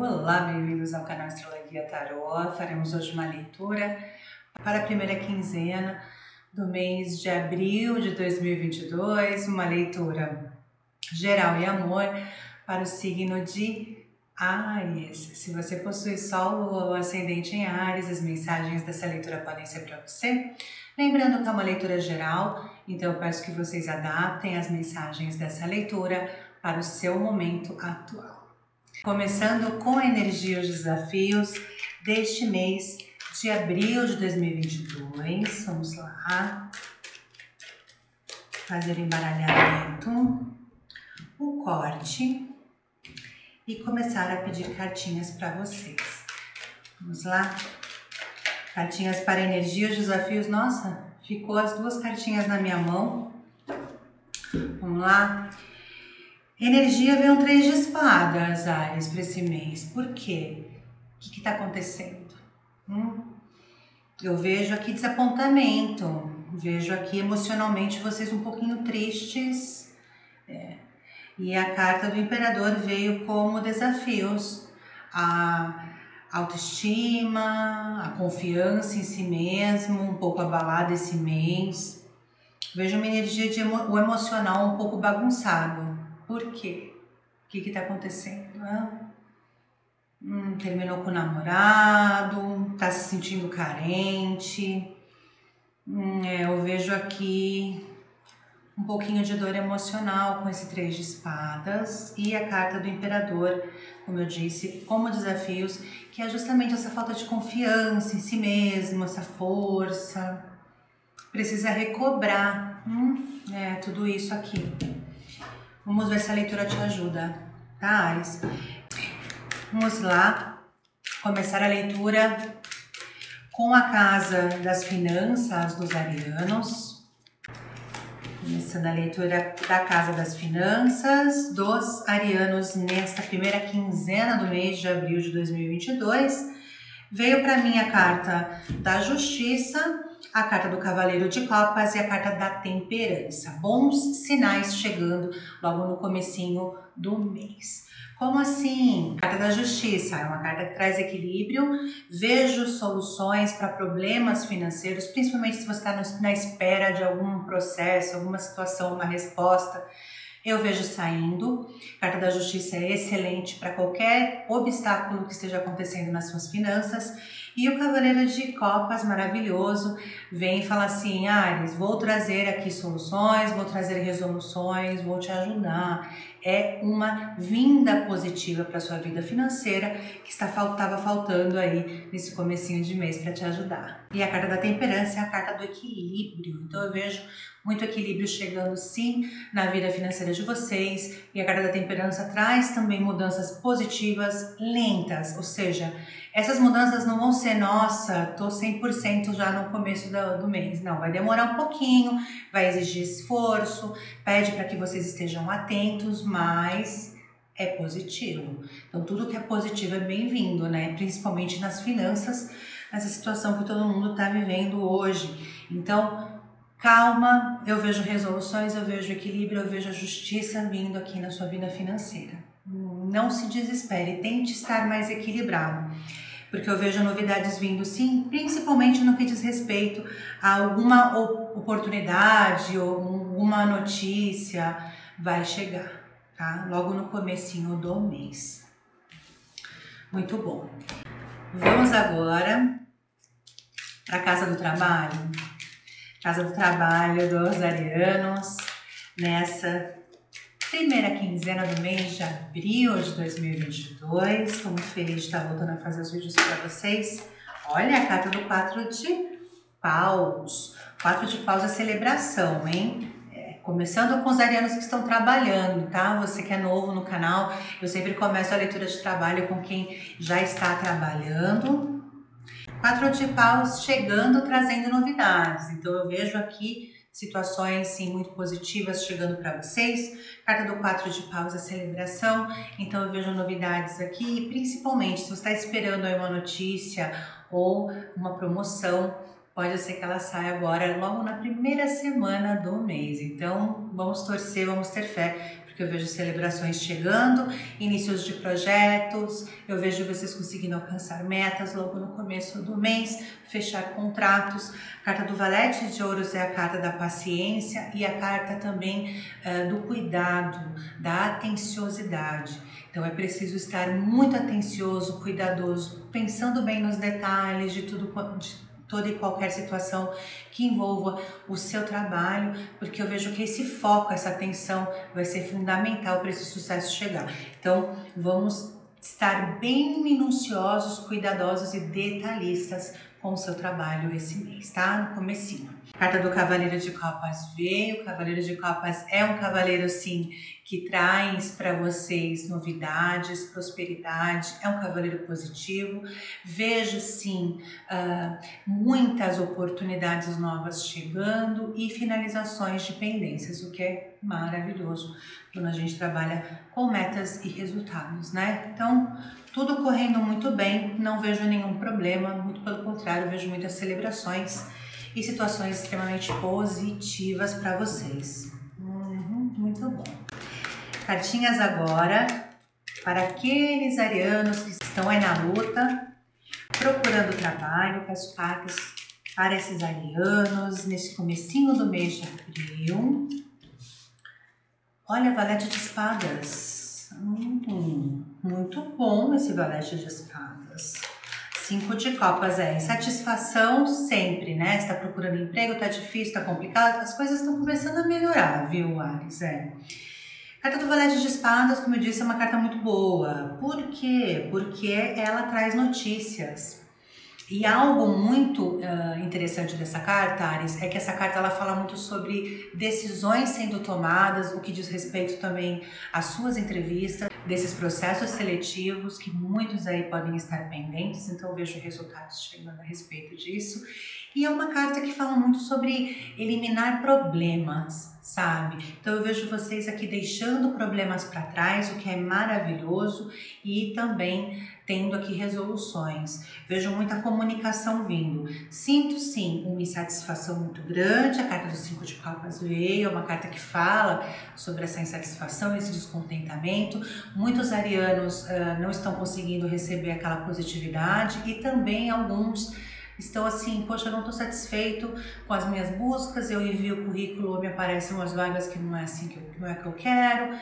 Olá, bem-vindos ao canal Astrologia Tarô. Faremos hoje uma leitura para a primeira quinzena do mês de abril de 2022, uma leitura geral e amor para o signo de Ares. Se você possui Sol ou ascendente em Ares, as mensagens dessa leitura podem ser para você. Lembrando que é uma leitura geral, então eu peço que vocês adaptem as mensagens dessa leitura para o seu momento atual. Começando com a energia os desafios deste mês de abril de 2022. Vamos lá. Fazer o embaralhamento, o corte e começar a pedir cartinhas para vocês. Vamos lá? Cartinhas para energia os desafios. Nossa, ficou as duas cartinhas na minha mão. Vamos lá? Energia veio um três de espadas, Ares, para esse mês. Por quê? O que está acontecendo? Hum? Eu vejo aqui desapontamento, vejo aqui emocionalmente vocês um pouquinho tristes. É. E a carta do imperador veio como desafios. A autoestima, a confiança em si mesmo, um pouco abalada esse mês. Vejo uma energia de emo o emocional um pouco bagunçado. Por quê? O que está acontecendo? Hum, terminou com o namorado, está se sentindo carente. Hum, é, eu vejo aqui um pouquinho de dor emocional com esse três de espadas e a carta do imperador, como eu disse, como desafios, que é justamente essa falta de confiança em si mesmo, essa força. Precisa recobrar hum, é, tudo isso aqui. Vamos ver se a leitura te ajuda, tá, Ares? Vamos lá começar a leitura com a casa das finanças dos arianos. Começando a leitura da casa das finanças dos arianos nesta primeira quinzena do mês de abril de 2022. Veio para mim a carta da justiça a carta do Cavaleiro de Copas e a carta da Temperança. Bons sinais chegando logo no comecinho do mês. Como assim? Carta da Justiça é uma carta que traz equilíbrio. Vejo soluções para problemas financeiros, principalmente se você está na espera de algum processo, alguma situação, uma resposta. Eu vejo saindo. Carta da Justiça é excelente para qualquer obstáculo que esteja acontecendo nas suas finanças. E o Cavaleiro de Copas, maravilhoso, vem e fala assim: Ares, vou trazer aqui soluções, vou trazer resoluções, vou te ajudar. É uma vinda positiva para sua vida financeira que estava faltando aí nesse comecinho de mês para te ajudar. E a carta da temperança é a carta do equilíbrio. Então eu vejo muito equilíbrio chegando sim na vida financeira de vocês. E a carta da temperança traz também mudanças positivas lentas, ou seja, essas mudanças não vão ser, nossa, tô 100% já no começo do, do mês. Não, vai demorar um pouquinho, vai exigir esforço, pede para que vocês estejam atentos, mas é positivo. Então, tudo que é positivo é bem-vindo, né? Principalmente nas finanças, nessa situação que todo mundo está vivendo hoje. Então, calma, eu vejo resoluções, eu vejo equilíbrio, eu vejo a justiça vindo aqui na sua vida financeira. Não se desespere, tente estar mais equilibrado porque eu vejo novidades vindo sim, principalmente no que diz respeito a alguma oportunidade ou alguma notícia vai chegar, tá? Logo no comecinho do mês. Muito bom. Vamos agora para a casa do trabalho. Casa do trabalho dos arianos nessa primeira quinzena do mês de abril de 2022. Estou muito feliz de estar voltando a fazer os vídeos para vocês. Olha a carta do 4 de paus. 4 de paus é celebração, hein? É, começando com os arianos que estão trabalhando, tá? Você que é novo no canal, eu sempre começo a leitura de trabalho com quem já está trabalhando. Quatro de paus chegando, trazendo novidades. Então eu vejo aqui situações sim muito positivas chegando para vocês. Carta do 4 de paus, a celebração. Então eu vejo novidades aqui principalmente se você está esperando aí uma notícia ou uma promoção, pode ser que ela saia agora logo na primeira semana do mês. Então vamos torcer, vamos ter fé porque eu vejo celebrações chegando, inícios de projetos, eu vejo vocês conseguindo alcançar metas logo no começo do mês, fechar contratos. A carta do Valete de Ouros é a carta da paciência e a carta também uh, do cuidado, da atenciosidade. Então é preciso estar muito atencioso, cuidadoso, pensando bem nos detalhes de tudo de toda e qualquer situação que envolva o seu trabalho, porque eu vejo que esse foco, essa atenção vai ser fundamental para esse sucesso chegar. Então, vamos estar bem minuciosos, cuidadosos e detalhistas com o seu trabalho esse mês, tá? No comecinho. Carta do Cavaleiro de Copas veio. O Cavaleiro de Copas é um cavaleiro, sim, que traz para vocês novidades, prosperidade. É um cavaleiro positivo. Vejo, sim, uh, muitas oportunidades novas chegando e finalizações de pendências, o que é maravilhoso quando a gente trabalha com metas e resultados, né? Então, tudo correndo muito bem, não vejo nenhum problema, muito pelo contrário, vejo muitas celebrações e situações extremamente positivas para vocês. Uhum, muito bom. Cartinhas agora para aqueles arianos que estão aí na luta, procurando trabalho, peço cartas para esses arianos nesse comecinho do mês de abril. Olha, valete de espadas. Hum, muito bom esse valete de espadas. Cinco de copas é insatisfação sempre, né? Você tá procurando emprego, tá difícil, tá complicado, as coisas estão começando a melhorar, viu, Ares? É. Carta do Valete de Espadas, como eu disse, é uma carta muito boa. Por quê? Porque ela traz notícias. E algo muito uh, interessante dessa carta, Ares, é que essa carta ela fala muito sobre decisões sendo tomadas, o que diz respeito também às suas entrevistas, desses processos seletivos que muitos aí podem estar pendentes, então vejo resultados chegando a respeito disso. E é uma carta que fala muito sobre eliminar problemas, sabe? Então eu vejo vocês aqui deixando problemas para trás, o que é maravilhoso, e também tendo aqui resoluções. Vejo muita comunicação vindo. Sinto sim uma insatisfação muito grande. A carta dos cinco de copas veio, é uma carta que fala sobre essa insatisfação, esse descontentamento. Muitos arianos uh, não estão conseguindo receber aquela positividade e também alguns estão assim, poxa, eu não estou satisfeito com as minhas buscas, eu envio o currículo, me aparecem umas vagas que não é assim que eu, não é que eu quero.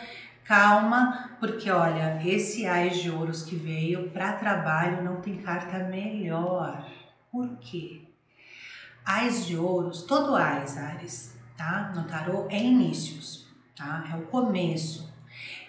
Calma, porque olha, esse Ais de Ouros que veio para trabalho não tem carta melhor. Por quê? Ais de Ouros, todo Ais, Ares, tá? No tarô é inícios, tá? É o começo.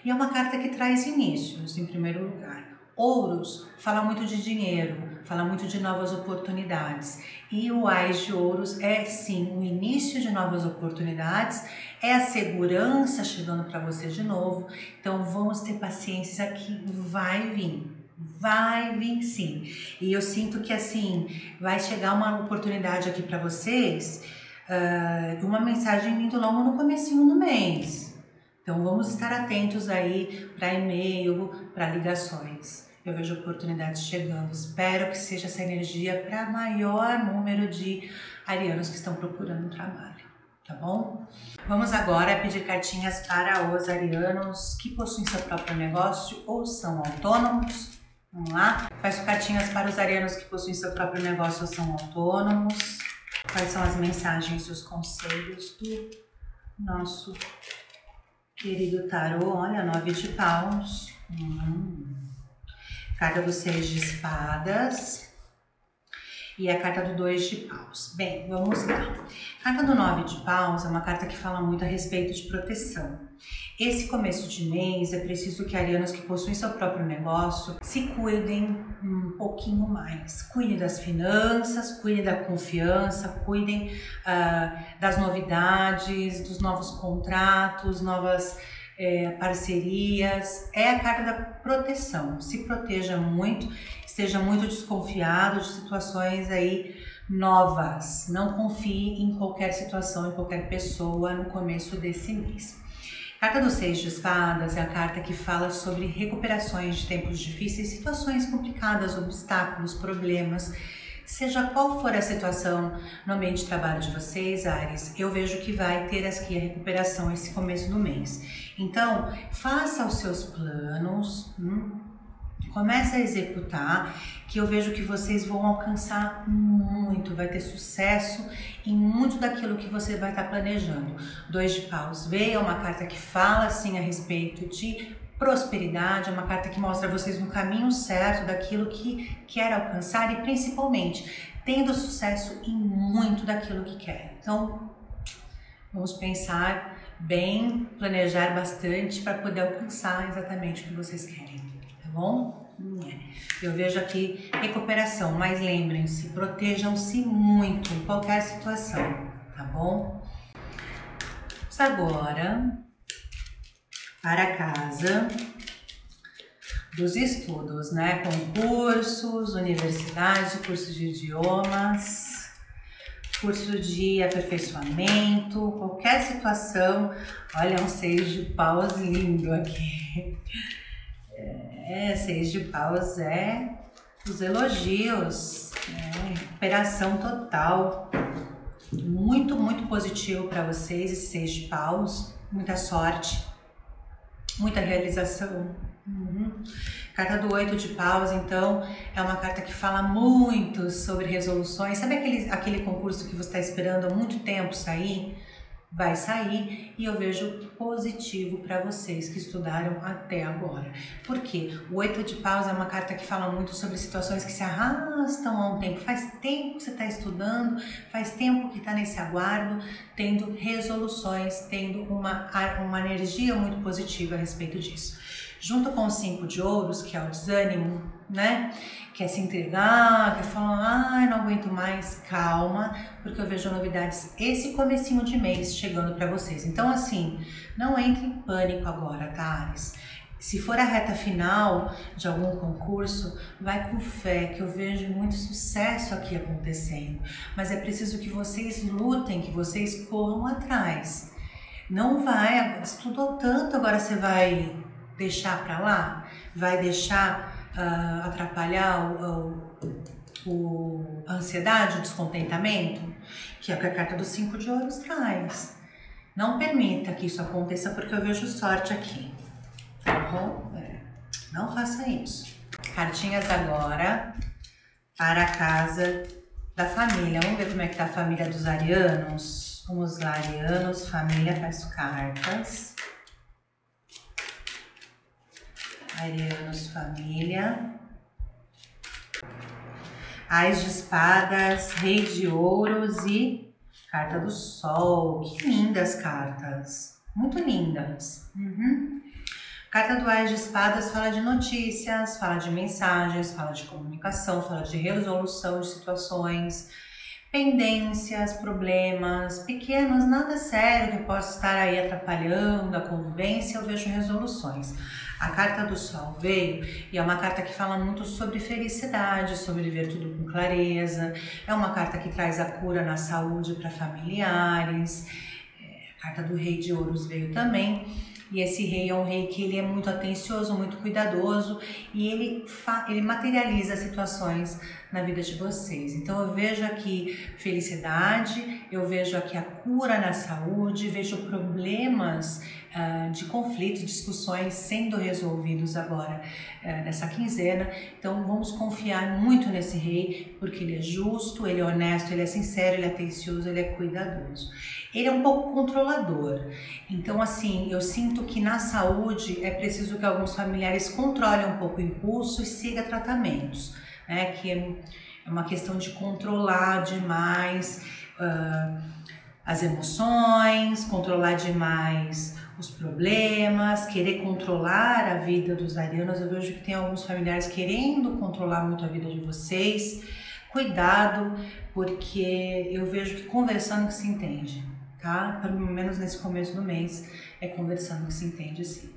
E é uma carta que traz inícios, em primeiro lugar. Ouros fala muito de dinheiro, fala muito de novas oportunidades. E o Ais de Ouros é sim o início de novas oportunidades, é a segurança chegando para você de novo. Então vamos ter paciência que vai vir. Vai vir sim. E eu sinto que assim vai chegar uma oportunidade aqui para vocês, uh, uma mensagem vindo logo no comecinho do mês. Então vamos estar atentos aí para e-mail, para ligações eu vejo oportunidades chegando. Espero que seja essa energia para maior número de arianos que estão procurando trabalho, tá bom? Vamos agora pedir cartinhas para os arianos que possuem seu próprio negócio ou são autônomos. Vamos lá? Peço cartinhas para os arianos que possuem seu próprio negócio ou são autônomos. Quais são as mensagens e os conselhos do nosso querido tarô? Olha, nove de paus. Hum carta do Seis de Espadas e a carta do Dois de Paus. Bem, vamos lá. A carta do Nove de Paus é uma carta que fala muito a respeito de proteção. Esse começo de mês é preciso que arianos que possuem seu próprio negócio se cuidem um pouquinho mais. Cuidem das finanças, cuidem da confiança, cuidem uh, das novidades, dos novos contratos, novas é, parcerias, é a carta da proteção. Se proteja muito, esteja muito desconfiado de situações aí novas. Não confie em qualquer situação, em qualquer pessoa no começo desse mês. Carta dos Seis de Espadas é a carta que fala sobre recuperações de tempos difíceis, situações complicadas, obstáculos, problemas Seja qual for a situação no ambiente de trabalho de vocês, Ares, eu vejo que vai ter aqui a recuperação esse começo do mês. Então, faça os seus planos, hum, comece a executar, que eu vejo que vocês vão alcançar muito, vai ter sucesso em muito daquilo que você vai estar planejando. Dois de paus veio, é uma carta que fala assim a respeito de prosperidade, é uma carta que mostra vocês no caminho certo daquilo que quer alcançar e principalmente tendo sucesso em muito daquilo que quer. Então, vamos pensar bem, planejar bastante para poder alcançar exatamente o que vocês querem, tá bom? É. Eu vejo aqui recuperação, mas lembrem-se, protejam-se muito em qualquer situação, tá bom? Agora, para casa dos estudos, né? Concursos, universidade, curso de idiomas, curso de aperfeiçoamento, qualquer situação. Olha, um seis de paus lindo aqui. É, seis de paus é os elogios, é, recuperação total. Muito, muito positivo para vocês esse seis de paus. Muita sorte muita realização. Uhum. Carta do oito de paus, então, é uma carta que fala muito sobre resoluções. Sabe aquele, aquele concurso que você está esperando há muito tempo sair? Vai sair e eu vejo positivo para vocês que estudaram até agora. Porque o oito de paus é uma carta que fala muito sobre situações que se arrastam há um tempo. Faz tempo que você está estudando, faz tempo que está nesse aguardo, tendo resoluções, tendo uma, uma energia muito positiva a respeito disso. Junto com o cinco de ouros, que é o desânimo, né? Quer se entregar, quer falar, ai, não aguento mais, calma, porque eu vejo novidades esse comecinho de mês chegando para vocês. Então, assim, não entre em pânico agora, tá, Ares? Se for a reta final de algum concurso, vai com fé, que eu vejo muito sucesso aqui acontecendo. Mas é preciso que vocês lutem, que vocês corram atrás. Não vai, estudou tanto, agora você vai deixar para lá? Vai deixar uh, atrapalhar o, o, o, a ansiedade, o descontentamento, que é o que a carta dos cinco de ouros traz. Não permita que isso aconteça porque eu vejo sorte aqui. Tá bom? É. Não faça isso. Cartinhas agora para a casa da família. Vamos ver como é que tá a família dos arianos. Vamos lá, arianos, família, peço cartas. Arianos Família. Ais de espadas, rei de ouros e carta do sol. Que lindas cartas. Muito lindas. Uhum. Carta do Ais de Espadas fala de notícias, fala de mensagens, fala de comunicação, fala de resolução de situações, pendências, problemas pequenos, nada sério que possa estar aí atrapalhando a convivência. Eu vejo resoluções. A carta do sol veio e é uma carta que fala muito sobre felicidade, sobre ver tudo com clareza. É uma carta que traz a cura na saúde para familiares. É, a carta do rei de ouros veio também. E esse rei é um rei que ele é muito atencioso, muito cuidadoso e ele, ele materializa situações na vida de vocês. Então eu vejo aqui felicidade, eu vejo aqui a cura na saúde, vejo problemas de conflitos, discussões sendo resolvidos agora uh, nessa quinzena. Então vamos confiar muito nesse rei, porque ele é justo, ele é honesto, ele é sincero, ele é atencioso, ele é cuidadoso. Ele é um pouco controlador. Então, assim, eu sinto que na saúde é preciso que alguns familiares controlem um pouco o impulso e siga tratamentos, né? Que é, é uma questão de controlar demais uh, as emoções, controlar demais os problemas, querer controlar a vida dos arianos. Eu vejo que tem alguns familiares querendo controlar muito a vida de vocês. Cuidado, porque eu vejo que conversando que se entende, tá? Pelo menos nesse começo do mês, é conversando que se entende sim,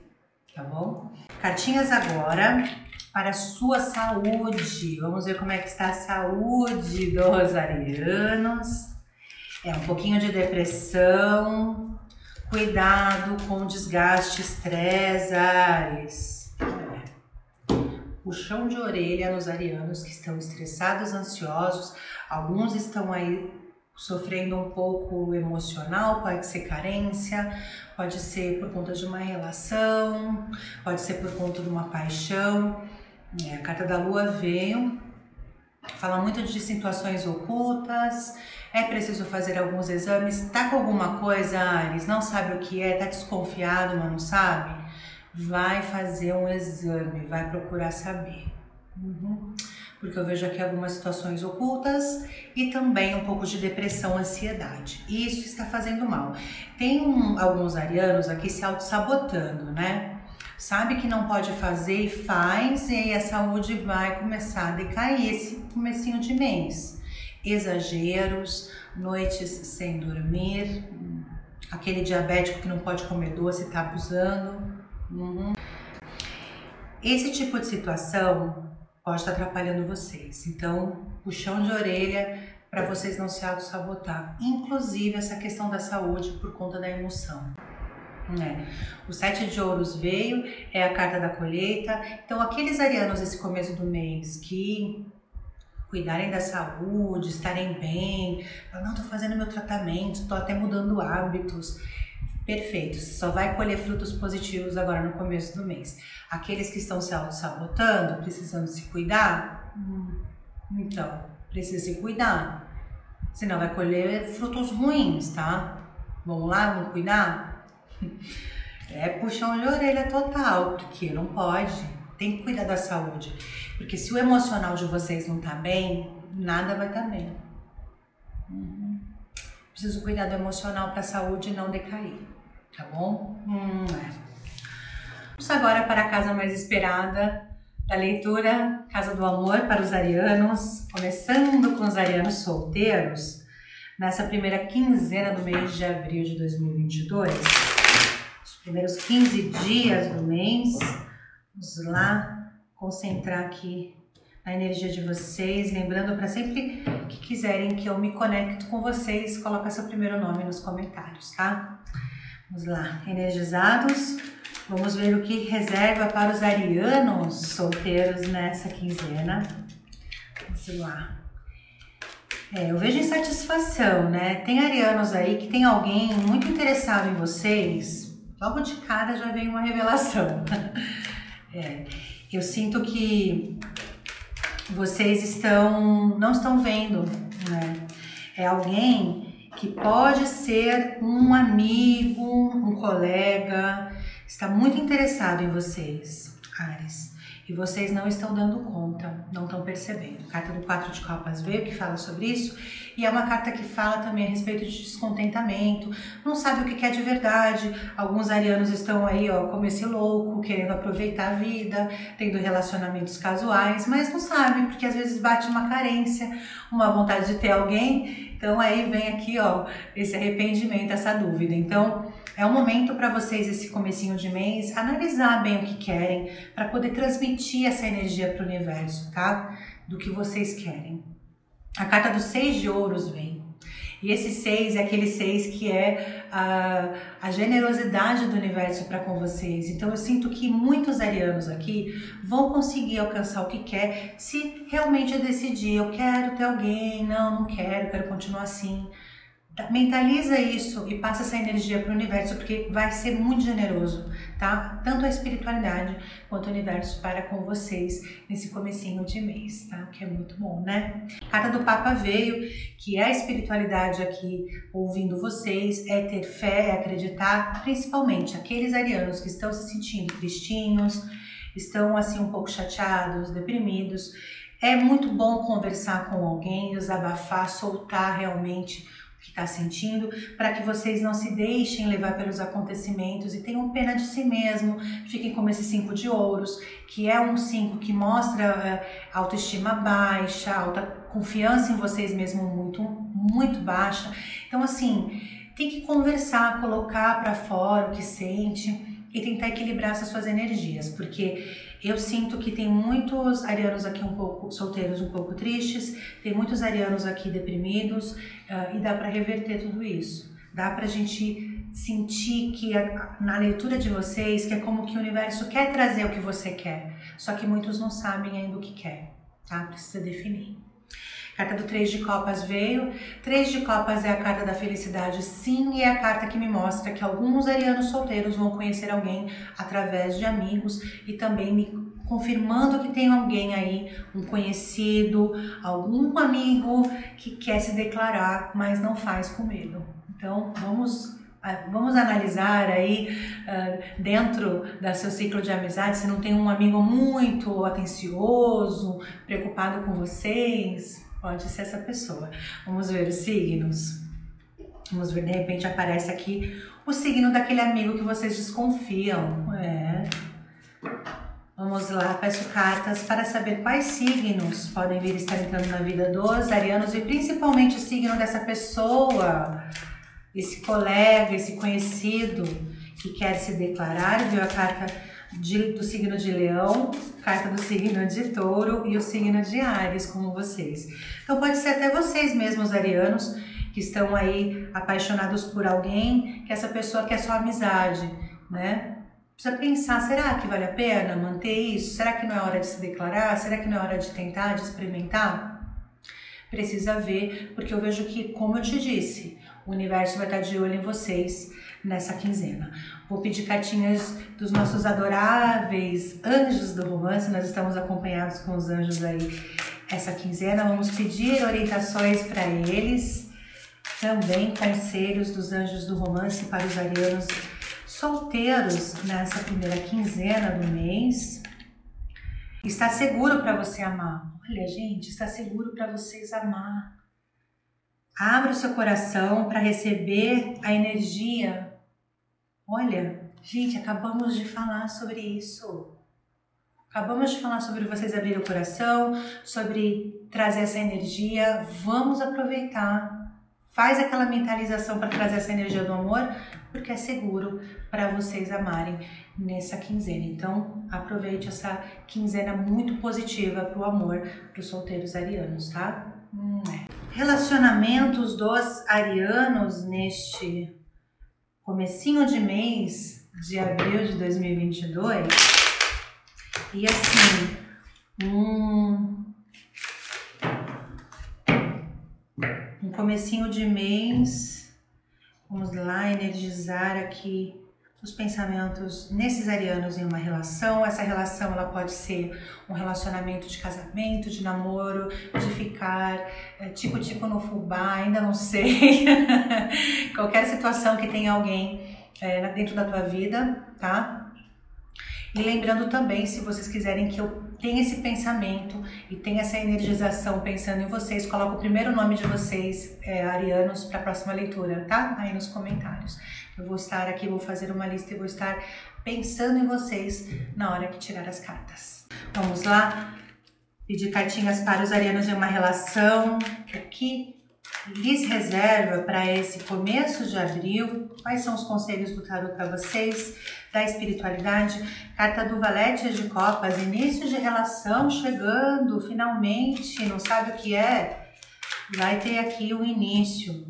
tá bom? Cartinhas agora para a sua saúde. Vamos ver como é que está a saúde dos arianos. É um pouquinho de depressão, Cuidado com desgaste, estresse, Ares. É. puxão de orelha nos arianos que estão estressados, ansiosos. Alguns estão aí sofrendo um pouco emocional, pode ser carência, pode ser por conta de uma relação, pode ser por conta de uma paixão. É, a carta da lua veio, fala muito de situações ocultas, é preciso fazer alguns exames. Tá com alguma coisa, Ares? Não sabe o que é, tá desconfiado, mas não sabe? Vai fazer um exame, vai procurar saber. Uhum porque eu vejo aqui algumas situações ocultas e também um pouco de depressão, ansiedade. Isso está fazendo mal. Tem um, alguns arianos aqui se auto-sabotando, né? Sabe que não pode fazer e faz, e aí a saúde vai começar a decair esse comecinho de mês. Exageros, noites sem dormir, aquele diabético que não pode comer doce está abusando. Uhum. Esse tipo de situação pode estar atrapalhando vocês. Então, puxão de orelha para vocês não se auto-sabotar. Inclusive essa questão da saúde por conta da emoção. É. O sete de ouros veio, é a carta da colheita. Então, aqueles arianos esse começo do mês que cuidarem da saúde, estarem bem, não estou fazendo meu tratamento, estou até mudando hábitos. Perfeito, você só vai colher frutos positivos agora no começo do mês. Aqueles que estão se auto-sabotando, precisando se cuidar, hum, então, precisa se cuidar. Senão vai colher frutos ruins, tá? Vamos lá, vamos cuidar? É puxão de orelha total, porque não pode. Tem que cuidar da saúde. Porque se o emocional de vocês não tá bem, nada vai estar tá bem. Uhum. Preciso cuidar do emocional para a saúde não decair tá bom? Hum, é. Vamos agora para a casa mais esperada da leitura, Casa do Amor para os arianos, começando com os arianos solteiros, nessa primeira quinzena do mês de abril de 2022, os primeiros 15 dias do mês, vamos lá concentrar aqui na energia de vocês, lembrando para sempre que quiserem que eu me conecte com vocês, coloca seu primeiro nome nos comentários, tá? Vamos lá, energizados. Vamos ver o que reserva para os arianos solteiros nessa quinzena. Vamos lá. É, eu vejo insatisfação, né? Tem arianos aí que tem alguém muito interessado em vocês. Logo de cara já vem uma revelação. É, eu sinto que vocês estão não estão vendo, né? É alguém que pode ser um amigo, um colega, está muito interessado em vocês, Ares. E vocês não estão dando conta, não estão percebendo. Carta do Quatro de Copas veio que fala sobre isso e é uma carta que fala também a respeito de descontentamento, não sabe o que é de verdade. Alguns arianos estão aí, ó, como esse louco, querendo aproveitar a vida, tendo relacionamentos casuais, mas não sabem porque às vezes bate uma carência, uma vontade de ter alguém. Então aí vem aqui, ó, esse arrependimento, essa dúvida. Então, é um momento para vocês, esse comecinho de mês, analisar bem o que querem, para poder transmitir essa energia para o universo, tá? Do que vocês querem. A carta dos seis de ouros vem. E esse seis é aquele seis que é a, a generosidade do universo para com vocês. Então eu sinto que muitos arianos aqui vão conseguir alcançar o que quer se realmente decidir. Eu quero ter alguém, não, não quero, quero continuar assim. Mentaliza isso e passa essa energia para o universo, porque vai ser muito generoso, tá? Tanto a espiritualidade quanto o universo para com vocês nesse comecinho de mês, tá? Que é muito bom, né? Carta do Papa veio, que é a espiritualidade aqui ouvindo vocês, é ter fé, é acreditar, principalmente aqueles arianos que estão se sentindo tristinhos, estão assim um pouco chateados, deprimidos. É muito bom conversar com alguém, desabafar, soltar realmente que está sentindo, para que vocês não se deixem levar pelos acontecimentos e tenham pena de si mesmo, fiquem como esse cinco de ouros, que é um cinco que mostra uh, autoestima baixa, alta confiança em vocês mesmo muito, muito baixa. Então, assim, tem que conversar, colocar para fora o que sente e tentar equilibrar essas suas energias, porque eu sinto que tem muitos arianos aqui um pouco solteiros, um pouco tristes, tem muitos arianos aqui deprimidos uh, e dá para reverter tudo isso. Dá para a gente sentir que a, na leitura de vocês, que é como que o universo quer trazer o que você quer, só que muitos não sabem ainda o que quer, tá? Precisa definir. Carta do Três de Copas veio. Três de Copas é a carta da felicidade, sim, e é a carta que me mostra que alguns arianos solteiros vão conhecer alguém através de amigos e também me confirmando que tem alguém aí, um conhecido, algum amigo que quer se declarar, mas não faz com medo. Então, vamos ah, Vamos analisar aí uh, dentro do seu ciclo de amizade se não tem um amigo muito atencioso, preocupado com vocês, pode ser essa pessoa. Vamos ver os signos. Vamos ver, de repente aparece aqui o signo daquele amigo que vocês desconfiam. É. Vamos lá, peço cartas para saber quais signos podem vir estar entrando na vida dos arianos e principalmente o signo dessa pessoa esse colega, esse conhecido que quer se declarar, viu a carta de, do signo de Leão, carta do signo de Touro e o signo de Ares, como vocês. Então pode ser até vocês mesmos, arianos, que estão aí apaixonados por alguém, que essa pessoa quer só amizade, né? Precisa pensar, será que vale a pena manter isso? Será que não é hora de se declarar? Será que não é hora de tentar, de experimentar? Precisa ver, porque eu vejo que, como eu te disse, o universo vai estar de olho em vocês nessa quinzena. Vou pedir cartinhas dos nossos adoráveis anjos do romance. Nós estamos acompanhados com os anjos aí essa quinzena. Vamos pedir orientações para eles. Também conselhos dos anjos do romance para os arianos solteiros nessa primeira quinzena do mês. Está seguro para você amar. Olha, gente, está seguro para vocês amar. Abra o seu coração para receber a energia. Olha, gente, acabamos de falar sobre isso. Acabamos de falar sobre vocês abrir o coração, sobre trazer essa energia. Vamos aproveitar. Faz aquela mentalização para trazer essa energia do amor, porque é seguro para vocês amarem nessa quinzena. Então, aproveite essa quinzena muito positiva para o amor para os solteiros arianos, tá? Hum, é. Relacionamentos dos arianos neste comecinho de mês de abril de 2022. E assim, um, um comecinho de mês, vamos lá energizar aqui os pensamentos nesses arianos em uma relação. Essa relação ela pode ser um relacionamento de casamento, de namoro, de ficar é, tico-tico no fubá, ainda não sei. Qualquer situação que tenha alguém é, dentro da tua vida, tá? E lembrando também, se vocês quiserem que eu tenha esse pensamento e tenha essa energização pensando em vocês, coloca o primeiro nome de vocês, é, arianos, para a próxima leitura, tá? Aí nos comentários. Eu vou estar aqui, vou fazer uma lista e vou estar pensando em vocês na hora que tirar as cartas. Vamos lá? Pedir cartinhas para os arianos em uma relação. Aqui lhes reserva para esse começo de abril? Quais são os conselhos do tarot para vocês? Da espiritualidade, carta do Valete de Copas, início de relação chegando, finalmente, não sabe o que é? Vai ter aqui o início.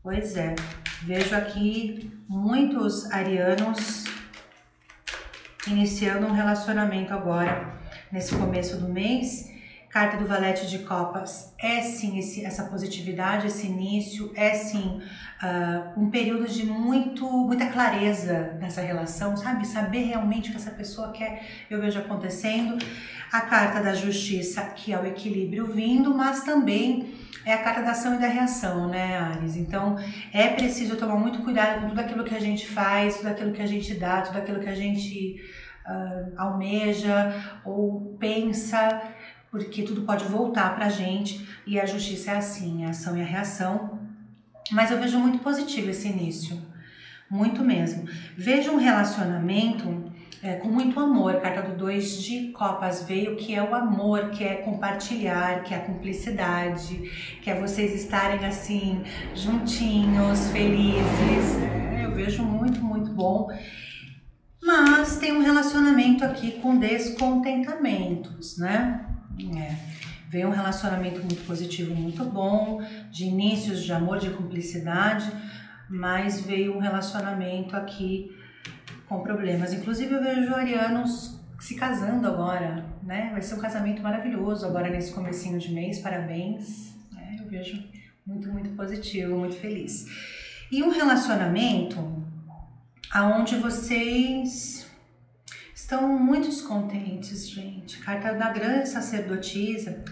Pois é, vejo aqui muitos arianos iniciando um relacionamento agora, nesse começo do mês Carta do Valete de Copas é sim esse, essa positividade, esse início, é sim uh, um período de muito, muita clareza nessa relação, sabe? Saber realmente o que essa pessoa quer, eu vejo acontecendo. A carta da justiça, que é o equilíbrio vindo, mas também é a carta da ação e da reação, né, Ares? Então é preciso tomar muito cuidado com tudo aquilo que a gente faz, tudo aquilo que a gente dá, tudo aquilo que a gente uh, almeja ou pensa porque tudo pode voltar para a gente e a justiça é assim, a ação e a reação. Mas eu vejo muito positivo esse início, muito mesmo. Vejo um relacionamento é, com muito amor, carta do dois de copas veio, que é o amor, que é compartilhar, que é a cumplicidade, que é vocês estarem assim, juntinhos, felizes. É, eu vejo muito, muito bom. Mas tem um relacionamento aqui com descontentamentos, né? É. Vem um relacionamento muito positivo, muito bom, de inícios de amor, de cumplicidade, mas veio um relacionamento aqui com problemas. Inclusive eu vejo arianos se casando agora, né? Vai ser um casamento maravilhoso agora nesse comecinho de mês, parabéns. Né? Eu vejo muito, muito positivo, muito feliz. E um relacionamento aonde vocês estão muito descontentes, gente. Carta da grande sacerdotisa,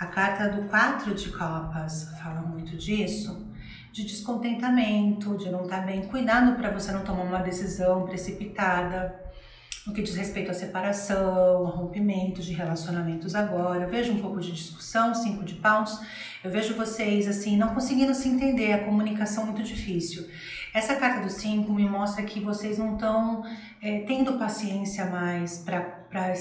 a carta do quatro de copas fala muito disso, de descontentamento, de não estar bem. Cuidado para você não tomar uma decisão precipitada no que diz respeito à separação, rompimento de relacionamentos agora. Eu vejo um pouco de discussão, cinco de paus. Eu vejo vocês assim não conseguindo se entender, a comunicação muito difícil. Essa carta do cinco me mostra que vocês não estão é, tendo paciência mais para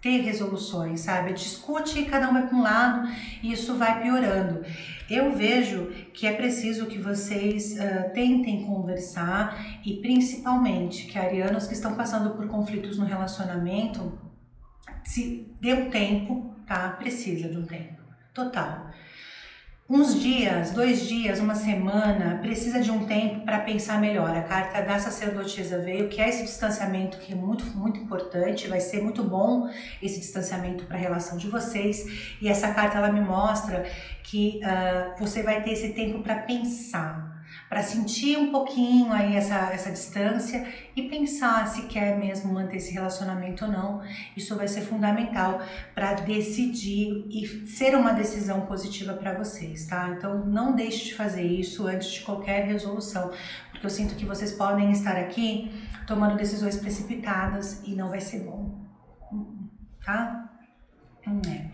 ter resoluções, sabe? Discute, cada um vai para um lado e isso vai piorando. Eu vejo que é preciso que vocês uh, tentem conversar e principalmente que arianos que estão passando por conflitos no relacionamento se dê um tempo, tá? Precisa de um tempo total uns dias, dois dias, uma semana, precisa de um tempo para pensar melhor. A carta da sacerdotisa veio, que é esse distanciamento que é muito, muito importante, vai ser muito bom esse distanciamento para a relação de vocês. E essa carta ela me mostra que uh, você vai ter esse tempo para pensar para sentir um pouquinho aí essa, essa distância e pensar se quer mesmo manter esse relacionamento ou não. Isso vai ser fundamental para decidir e ser uma decisão positiva para vocês, tá? Então não deixe de fazer isso antes de qualquer resolução, porque eu sinto que vocês podem estar aqui tomando decisões precipitadas e não vai ser bom, tá? É.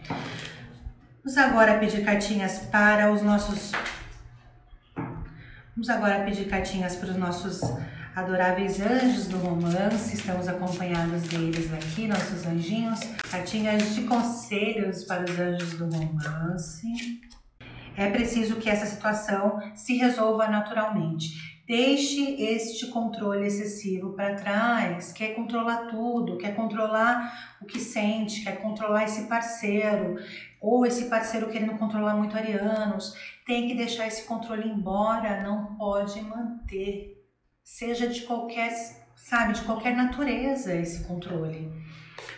Vamos agora pedir cartinhas para os nossos Vamos agora pedir cartinhas para os nossos adoráveis anjos do romance. Estamos acompanhados deles aqui, nossos anjinhos. Cartinhas de conselhos para os anjos do romance. É preciso que essa situação se resolva naturalmente. Deixe este controle excessivo para trás, quer controlar tudo, quer controlar o que sente, quer controlar esse parceiro, ou esse parceiro querendo controlar muito arianos, tem que deixar esse controle embora, não pode manter, seja de qualquer, sabe, de qualquer natureza esse controle.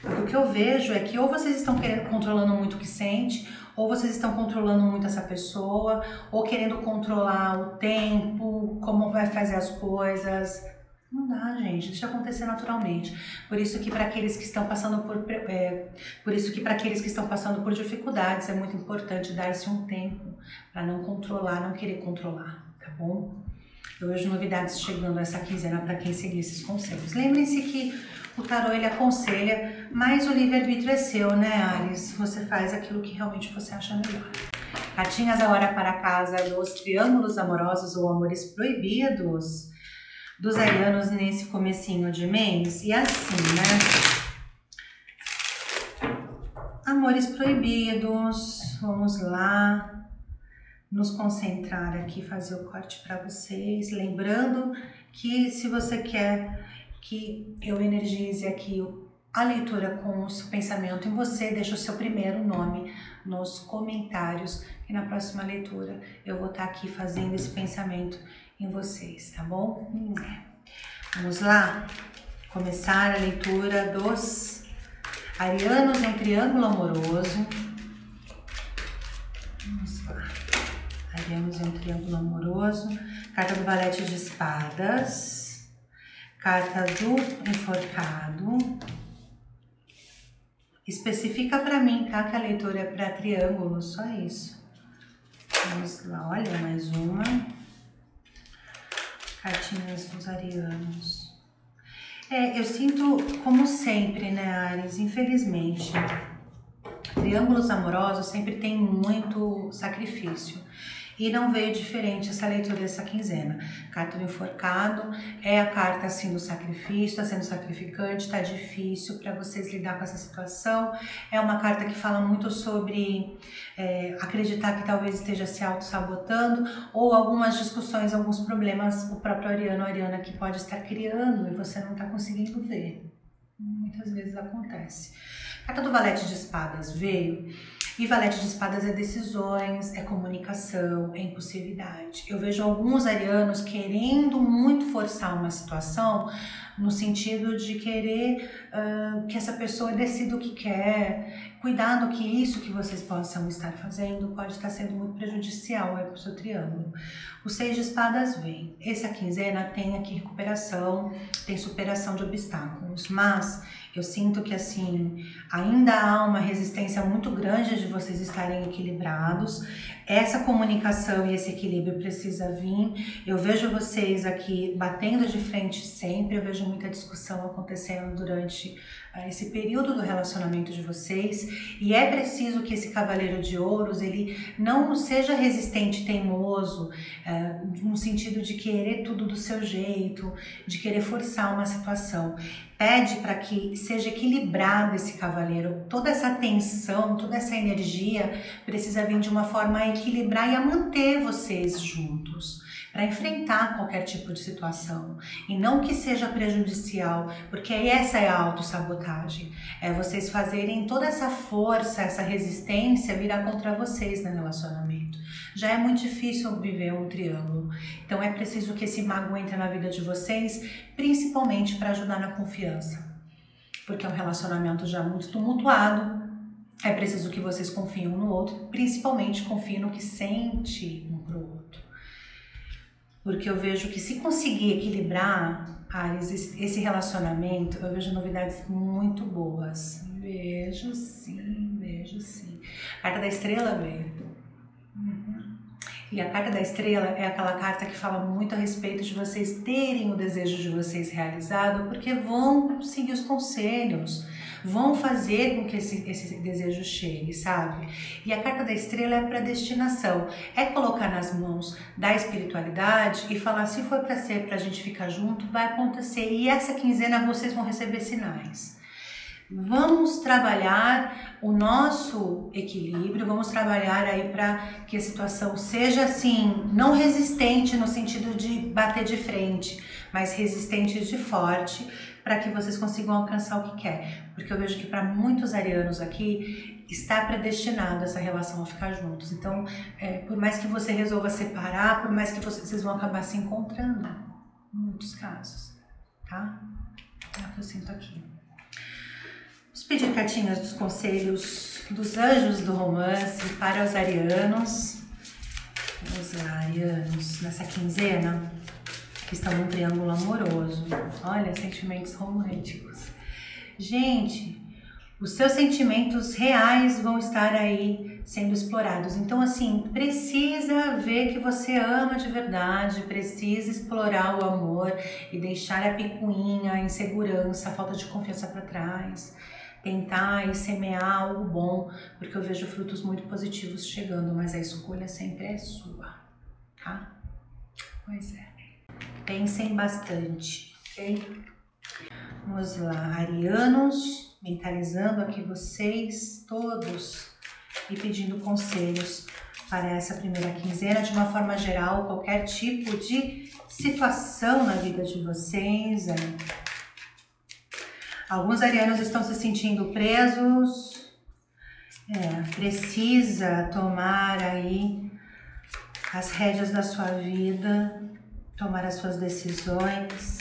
Porque o que eu vejo é que ou vocês estão querendo controlando muito o que sente, ou vocês estão controlando muito essa pessoa, ou querendo controlar o tempo, como vai fazer as coisas. Não dá, gente. Deixa acontecer naturalmente. Por isso que para aqueles que estão passando por, é, por isso que para aqueles que estão passando por dificuldades é muito importante dar-se um tempo para não controlar, não querer controlar, tá bom? Eu vejo novidades chegando essa quinzena para quem seguir esses conselhos. Lembrem-se que o tarô ele aconselha, mas o livre-arbítrio é seu, né, Ares? Você faz aquilo que realmente você acha melhor. Cartinhas agora para casa dos triângulos amorosos ou amores proibidos dos arianos nesse comecinho de mês. E assim, né? Amores proibidos, vamos lá nos concentrar aqui, fazer o corte para vocês. Lembrando que se você quer que eu energize aqui a leitura com o seu pensamento em você, deixa o seu primeiro nome nos comentários e na próxima leitura eu vou estar aqui fazendo esse pensamento em vocês, tá bom? Vamos lá começar a leitura dos arianos em triângulo amoroso. Vamos lá. Arianos em triângulo amoroso. Carta do valete de espadas. Carta do enforcado. Especifica para mim, tá? Que a leitura é para triângulo, só isso. Vamos lá, olha, mais uma cartinhas dos arianos. É, eu sinto, como sempre, né, Ares, infelizmente, triângulos amorosos sempre tem muito sacrifício. E não veio diferente essa leitura dessa quinzena. Carta do enforcado é a carta assim do sacrifício, está sendo sacrificante, está difícil para vocês lidar com essa situação. É uma carta que fala muito sobre é, acreditar que talvez esteja se auto-sabotando ou algumas discussões, alguns problemas o próprio Ariano Ariana que pode estar criando e você não está conseguindo ver. Muitas vezes acontece. Carta do Valete de Espadas veio E valete de espadas é decisões, é comunicação, é impulsividade. Eu vejo alguns arianos querendo muito forçar uma situação no sentido de querer uh, que essa pessoa decida o que quer, cuidado que isso que vocês possam estar fazendo pode estar sendo muito prejudicial é para o seu triângulo. O seis de espadas vem. Essa quinzena tem aqui recuperação, tem superação de obstáculos, mas eu sinto que assim ainda há uma resistência muito grande de vocês estarem equilibrados. Essa comunicação e esse equilíbrio precisa vir. Eu vejo vocês aqui batendo de frente sempre. Eu vejo muita discussão acontecendo durante uh, esse período do relacionamento de vocês e é preciso que esse cavaleiro de ouros ele não seja resistente, teimoso, uh, no sentido de querer tudo do seu jeito, de querer forçar uma situação pede para que seja equilibrado esse cavaleiro. Toda essa tensão, toda essa energia precisa vir de uma forma a equilibrar e a manter vocês juntos para enfrentar qualquer tipo de situação e não que seja prejudicial, porque essa é a autossabotagem. É vocês fazerem toda essa força, essa resistência virar contra vocês no relacionamento. Já é muito difícil viver um triângulo. Então é preciso que esse mago entre na vida de vocês, principalmente para ajudar na confiança. Porque é um relacionamento já muito tumultuado, é preciso que vocês confiem um no outro, principalmente confiem no que sente um pro outro. Porque eu vejo que se conseguir equilibrar, esse relacionamento, eu vejo novidades muito boas. Vejo sim, vejo sim. A carta da estrela veio. Uhum. E a carta da estrela é aquela carta que fala muito a respeito de vocês terem o desejo de vocês realizado, porque vão seguir os conselhos vão fazer com que esse, esse desejo chegue, sabe? E a carta da estrela é para destinação, é colocar nas mãos da espiritualidade e falar: se for para ser para a gente ficar junto, vai acontecer. E essa quinzena vocês vão receber sinais. Vamos trabalhar o nosso equilíbrio, vamos trabalhar aí para que a situação seja assim, não resistente no sentido de bater de frente, mas resistente de forte, para que vocês consigam alcançar o que quer. Porque eu vejo que para muitos arianos aqui está predestinado essa relação a ficar juntos. Então, é, por mais que você resolva separar, por mais que vocês, vocês vão acabar se encontrando, em muitos casos, tá? É o que eu sinto aqui. Vamos pedir cartinhas dos conselhos dos anjos do romance para os arianos. Vamos lá, arianos, nessa quinzena que estão num triângulo amoroso. Olha, sentimentos românticos. Gente, os seus sentimentos reais vão estar aí sendo explorados. Então, assim, precisa ver que você ama de verdade, precisa explorar o amor e deixar a picuinha, a insegurança, a falta de confiança para trás. Tentar e semear algo bom, porque eu vejo frutos muito positivos chegando, mas a escolha sempre é sua, tá? Pois é. Pensem bastante, ok? Vamos lá, arianos, mentalizando aqui vocês todos e pedindo conselhos para essa primeira quinzena, de uma forma geral, qualquer tipo de situação na vida de vocês. É. Alguns arianos estão se sentindo presos, é, precisa tomar aí as rédeas da sua vida, tomar as suas decisões.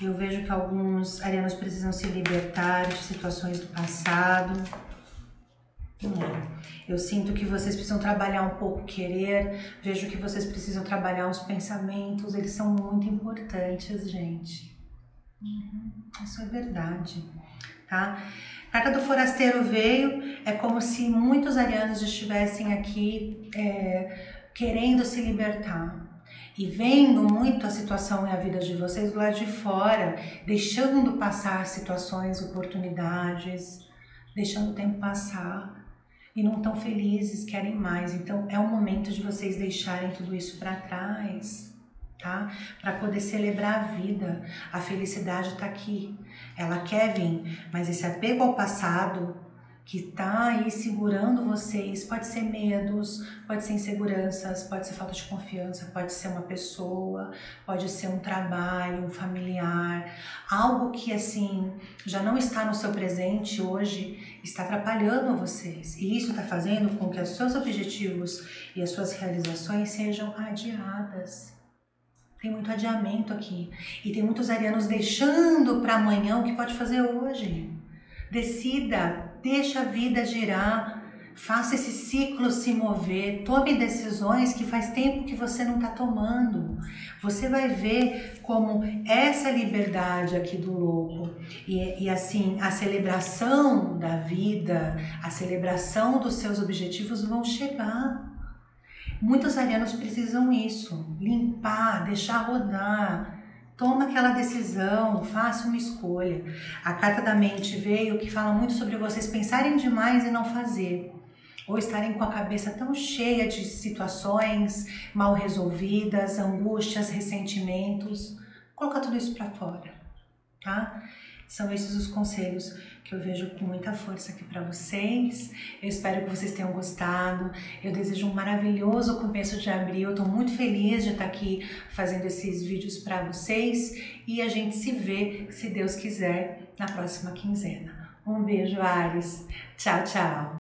Eu vejo que alguns arianos precisam se libertar de situações do passado. Eu sinto que vocês precisam trabalhar um pouco querer. Vejo que vocês precisam trabalhar os pensamentos. Eles são muito importantes, gente. Uhum. Isso é verdade, tá? Carta do forasteiro veio. É como se muitos arianos estivessem aqui é, querendo se libertar e vendo muito a situação e a vida de vocês do lado de fora, deixando passar situações, oportunidades, deixando o tempo passar e não tão felizes, querem mais. Então é o momento de vocês deixarem tudo isso para trás, tá? Para poder celebrar a vida. A felicidade está aqui. Ela quer vir, mas esse apego ao passado que tá aí segurando vocês. Pode ser medos, pode ser inseguranças, pode ser falta de confiança, pode ser uma pessoa, pode ser um trabalho, um familiar, algo que assim já não está no seu presente hoje, está atrapalhando vocês. E isso está fazendo com que os seus objetivos e as suas realizações sejam adiadas. Tem muito adiamento aqui. E tem muitos arianos deixando para amanhã o que pode fazer hoje. Decida, deixa a vida girar, faça esse ciclo se mover, tome decisões que faz tempo que você não está tomando. Você vai ver como essa liberdade aqui do louco e, e assim a celebração da vida, a celebração dos seus objetivos vão chegar. Muitos arianos precisam isso, limpar, deixar rodar, Toma aquela decisão, faça uma escolha. A carta da mente veio que fala muito sobre vocês pensarem demais e não fazer. Ou estarem com a cabeça tão cheia de situações mal resolvidas, angústias, ressentimentos. Coloca tudo isso para fora, tá? São esses os conselhos que eu vejo com muita força aqui para vocês. Eu espero que vocês tenham gostado. Eu desejo um maravilhoso começo de abril. Estou muito feliz de estar aqui fazendo esses vídeos para vocês e a gente se vê, se Deus quiser, na próxima quinzena. Um beijo, Ares. Tchau, tchau.